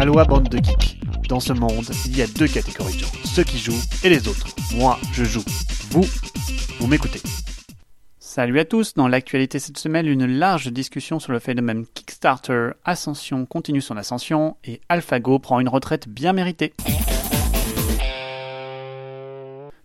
Aloha bande de geeks. Dans ce monde, il y a deux catégories de gens, ceux qui jouent et les autres. Moi, je joue. Vous, vous m'écoutez. Salut à tous, dans l'actualité cette semaine, une large discussion sur le phénomène Kickstarter, Ascension continue son ascension et AlphaGo prend une retraite bien méritée.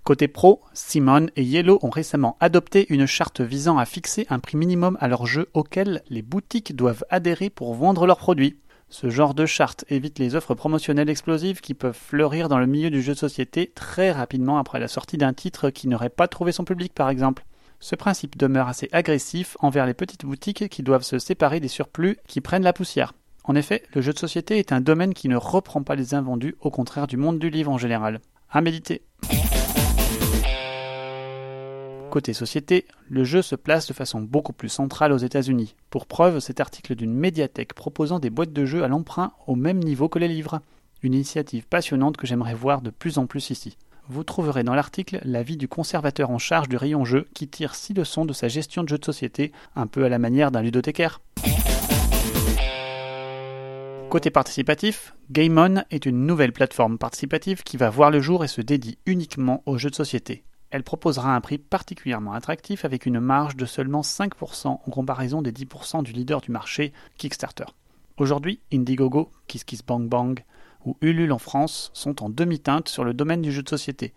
Côté pro, Simon et Yellow ont récemment adopté une charte visant à fixer un prix minimum à leurs jeux auxquels les boutiques doivent adhérer pour vendre leurs produits. Ce genre de charte évite les offres promotionnelles explosives qui peuvent fleurir dans le milieu du jeu de société très rapidement après la sortie d'un titre qui n'aurait pas trouvé son public par exemple. Ce principe demeure assez agressif envers les petites boutiques qui doivent se séparer des surplus qui prennent la poussière. En effet, le jeu de société est un domaine qui ne reprend pas les invendus, au contraire du monde du livre en général. À méditer. Côté société, le jeu se place de façon beaucoup plus centrale aux États-Unis. Pour preuve, cet article d'une médiathèque proposant des boîtes de jeux à l'emprunt au même niveau que les livres. Une initiative passionnante que j'aimerais voir de plus en plus ici. Vous trouverez dans l'article l'avis du conservateur en charge du rayon jeu qui tire six leçons de sa gestion de jeux de société, un peu à la manière d'un ludothécaire. Côté participatif, GameOn est une nouvelle plateforme participative qui va voir le jour et se dédie uniquement aux jeux de société elle proposera un prix particulièrement attractif avec une marge de seulement 5% en comparaison des 10% du leader du marché, Kickstarter. Aujourd'hui, Indiegogo, KissKissBankBank ou Ulule en France sont en demi-teinte sur le domaine du jeu de société.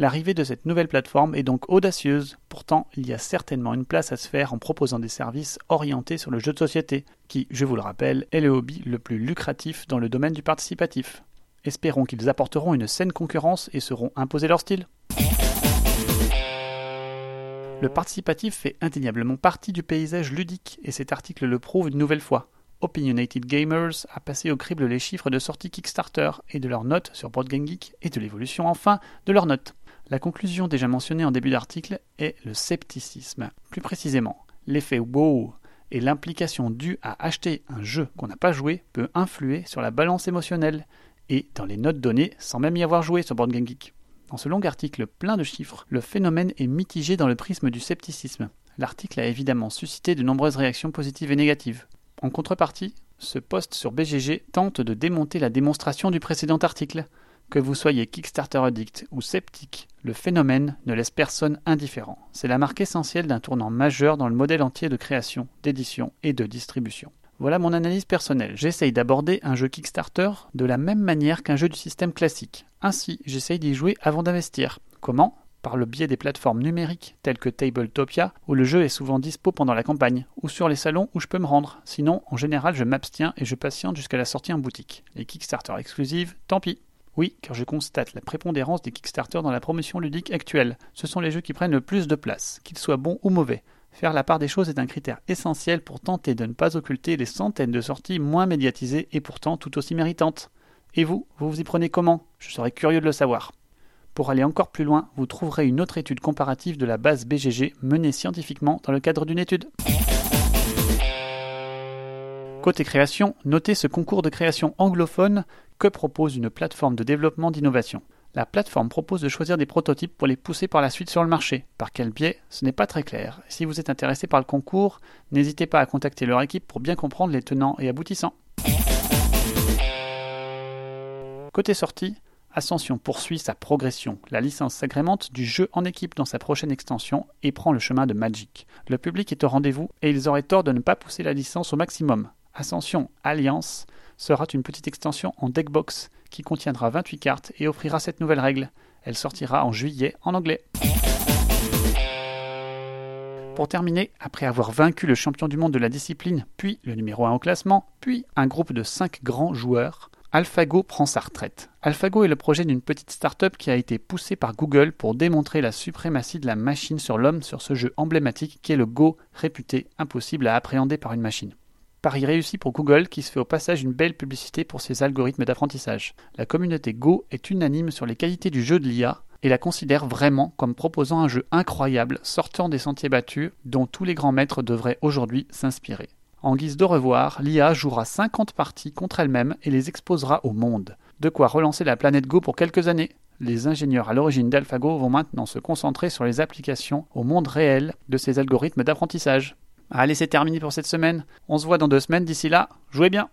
L'arrivée de cette nouvelle plateforme est donc audacieuse, pourtant il y a certainement une place à se faire en proposant des services orientés sur le jeu de société, qui, je vous le rappelle, est le hobby le plus lucratif dans le domaine du participatif. Espérons qu'ils apporteront une saine concurrence et seront imposés leur style. Le participatif fait indéniablement partie du paysage ludique et cet article le prouve une nouvelle fois. Opinionated Gamers a passé au crible les chiffres de sortie Kickstarter et de leurs notes sur BoardGameGeek et de l'évolution enfin de leurs notes. La conclusion déjà mentionnée en début d'article est le scepticisme. Plus précisément, l'effet wow et l'implication due à acheter un jeu qu'on n'a pas joué peut influer sur la balance émotionnelle et dans les notes données sans même y avoir joué sur BoardGameGeek. Dans ce long article plein de chiffres, le phénomène est mitigé dans le prisme du scepticisme. L'article a évidemment suscité de nombreuses réactions positives et négatives. En contrepartie, ce post sur BGG tente de démonter la démonstration du précédent article. Que vous soyez Kickstarter addict ou sceptique, le phénomène ne laisse personne indifférent. C'est la marque essentielle d'un tournant majeur dans le modèle entier de création, d'édition et de distribution. Voilà mon analyse personnelle. J'essaye d'aborder un jeu Kickstarter de la même manière qu'un jeu du système classique. Ainsi, j'essaye d'y jouer avant d'investir. Comment? Par le biais des plateformes numériques telles que Tabletopia, où le jeu est souvent dispo pendant la campagne, ou sur les salons où je peux me rendre. Sinon, en général, je m'abstiens et je patiente jusqu'à la sortie en boutique. Les Kickstarter exclusives, tant pis. Oui, car je constate la prépondérance des Kickstarter dans la promotion ludique actuelle. Ce sont les jeux qui prennent le plus de place, qu'ils soient bons ou mauvais. Faire la part des choses est un critère essentiel pour tenter de ne pas occulter les centaines de sorties moins médiatisées et pourtant tout aussi méritantes. Et vous, vous vous y prenez comment? Je serais curieux de le savoir. Pour aller encore plus loin, vous trouverez une autre étude comparative de la base BGG menée scientifiquement dans le cadre d'une étude. Côté création, notez ce concours de création anglophone que propose une plateforme de développement d'innovation. La plateforme propose de choisir des prototypes pour les pousser par la suite sur le marché. Par quel biais? Ce n'est pas très clair. Si vous êtes intéressé par le concours, n'hésitez pas à contacter leur équipe pour bien comprendre les tenants et aboutissants. Côté sortie, Ascension poursuit sa progression. La licence s'agrémente du jeu en équipe dans sa prochaine extension et prend le chemin de Magic. Le public est au rendez-vous et ils auraient tort de ne pas pousser la licence au maximum. Ascension Alliance sera une petite extension en deckbox qui contiendra 28 cartes et offrira cette nouvelle règle. Elle sortira en juillet en anglais. Pour terminer, après avoir vaincu le champion du monde de la discipline, puis le numéro 1 au classement, puis un groupe de 5 grands joueurs, AlphaGo prend sa retraite. AlphaGo est le projet d'une petite start-up qui a été poussée par Google pour démontrer la suprématie de la machine sur l'homme sur ce jeu emblématique qui est le Go, réputé impossible à appréhender par une machine. Paris réussi pour Google qui se fait au passage une belle publicité pour ses algorithmes d'apprentissage. La communauté Go est unanime sur les qualités du jeu de l'IA et la considère vraiment comme proposant un jeu incroyable sortant des sentiers battus dont tous les grands maîtres devraient aujourd'hui s'inspirer. En guise de revoir, l'IA jouera 50 parties contre elle-même et les exposera au monde. De quoi relancer la planète Go pour quelques années. Les ingénieurs à l'origine d'AlphaGo vont maintenant se concentrer sur les applications au monde réel de ces algorithmes d'apprentissage. Allez, c'est terminé pour cette semaine. On se voit dans deux semaines. D'ici là, jouez bien.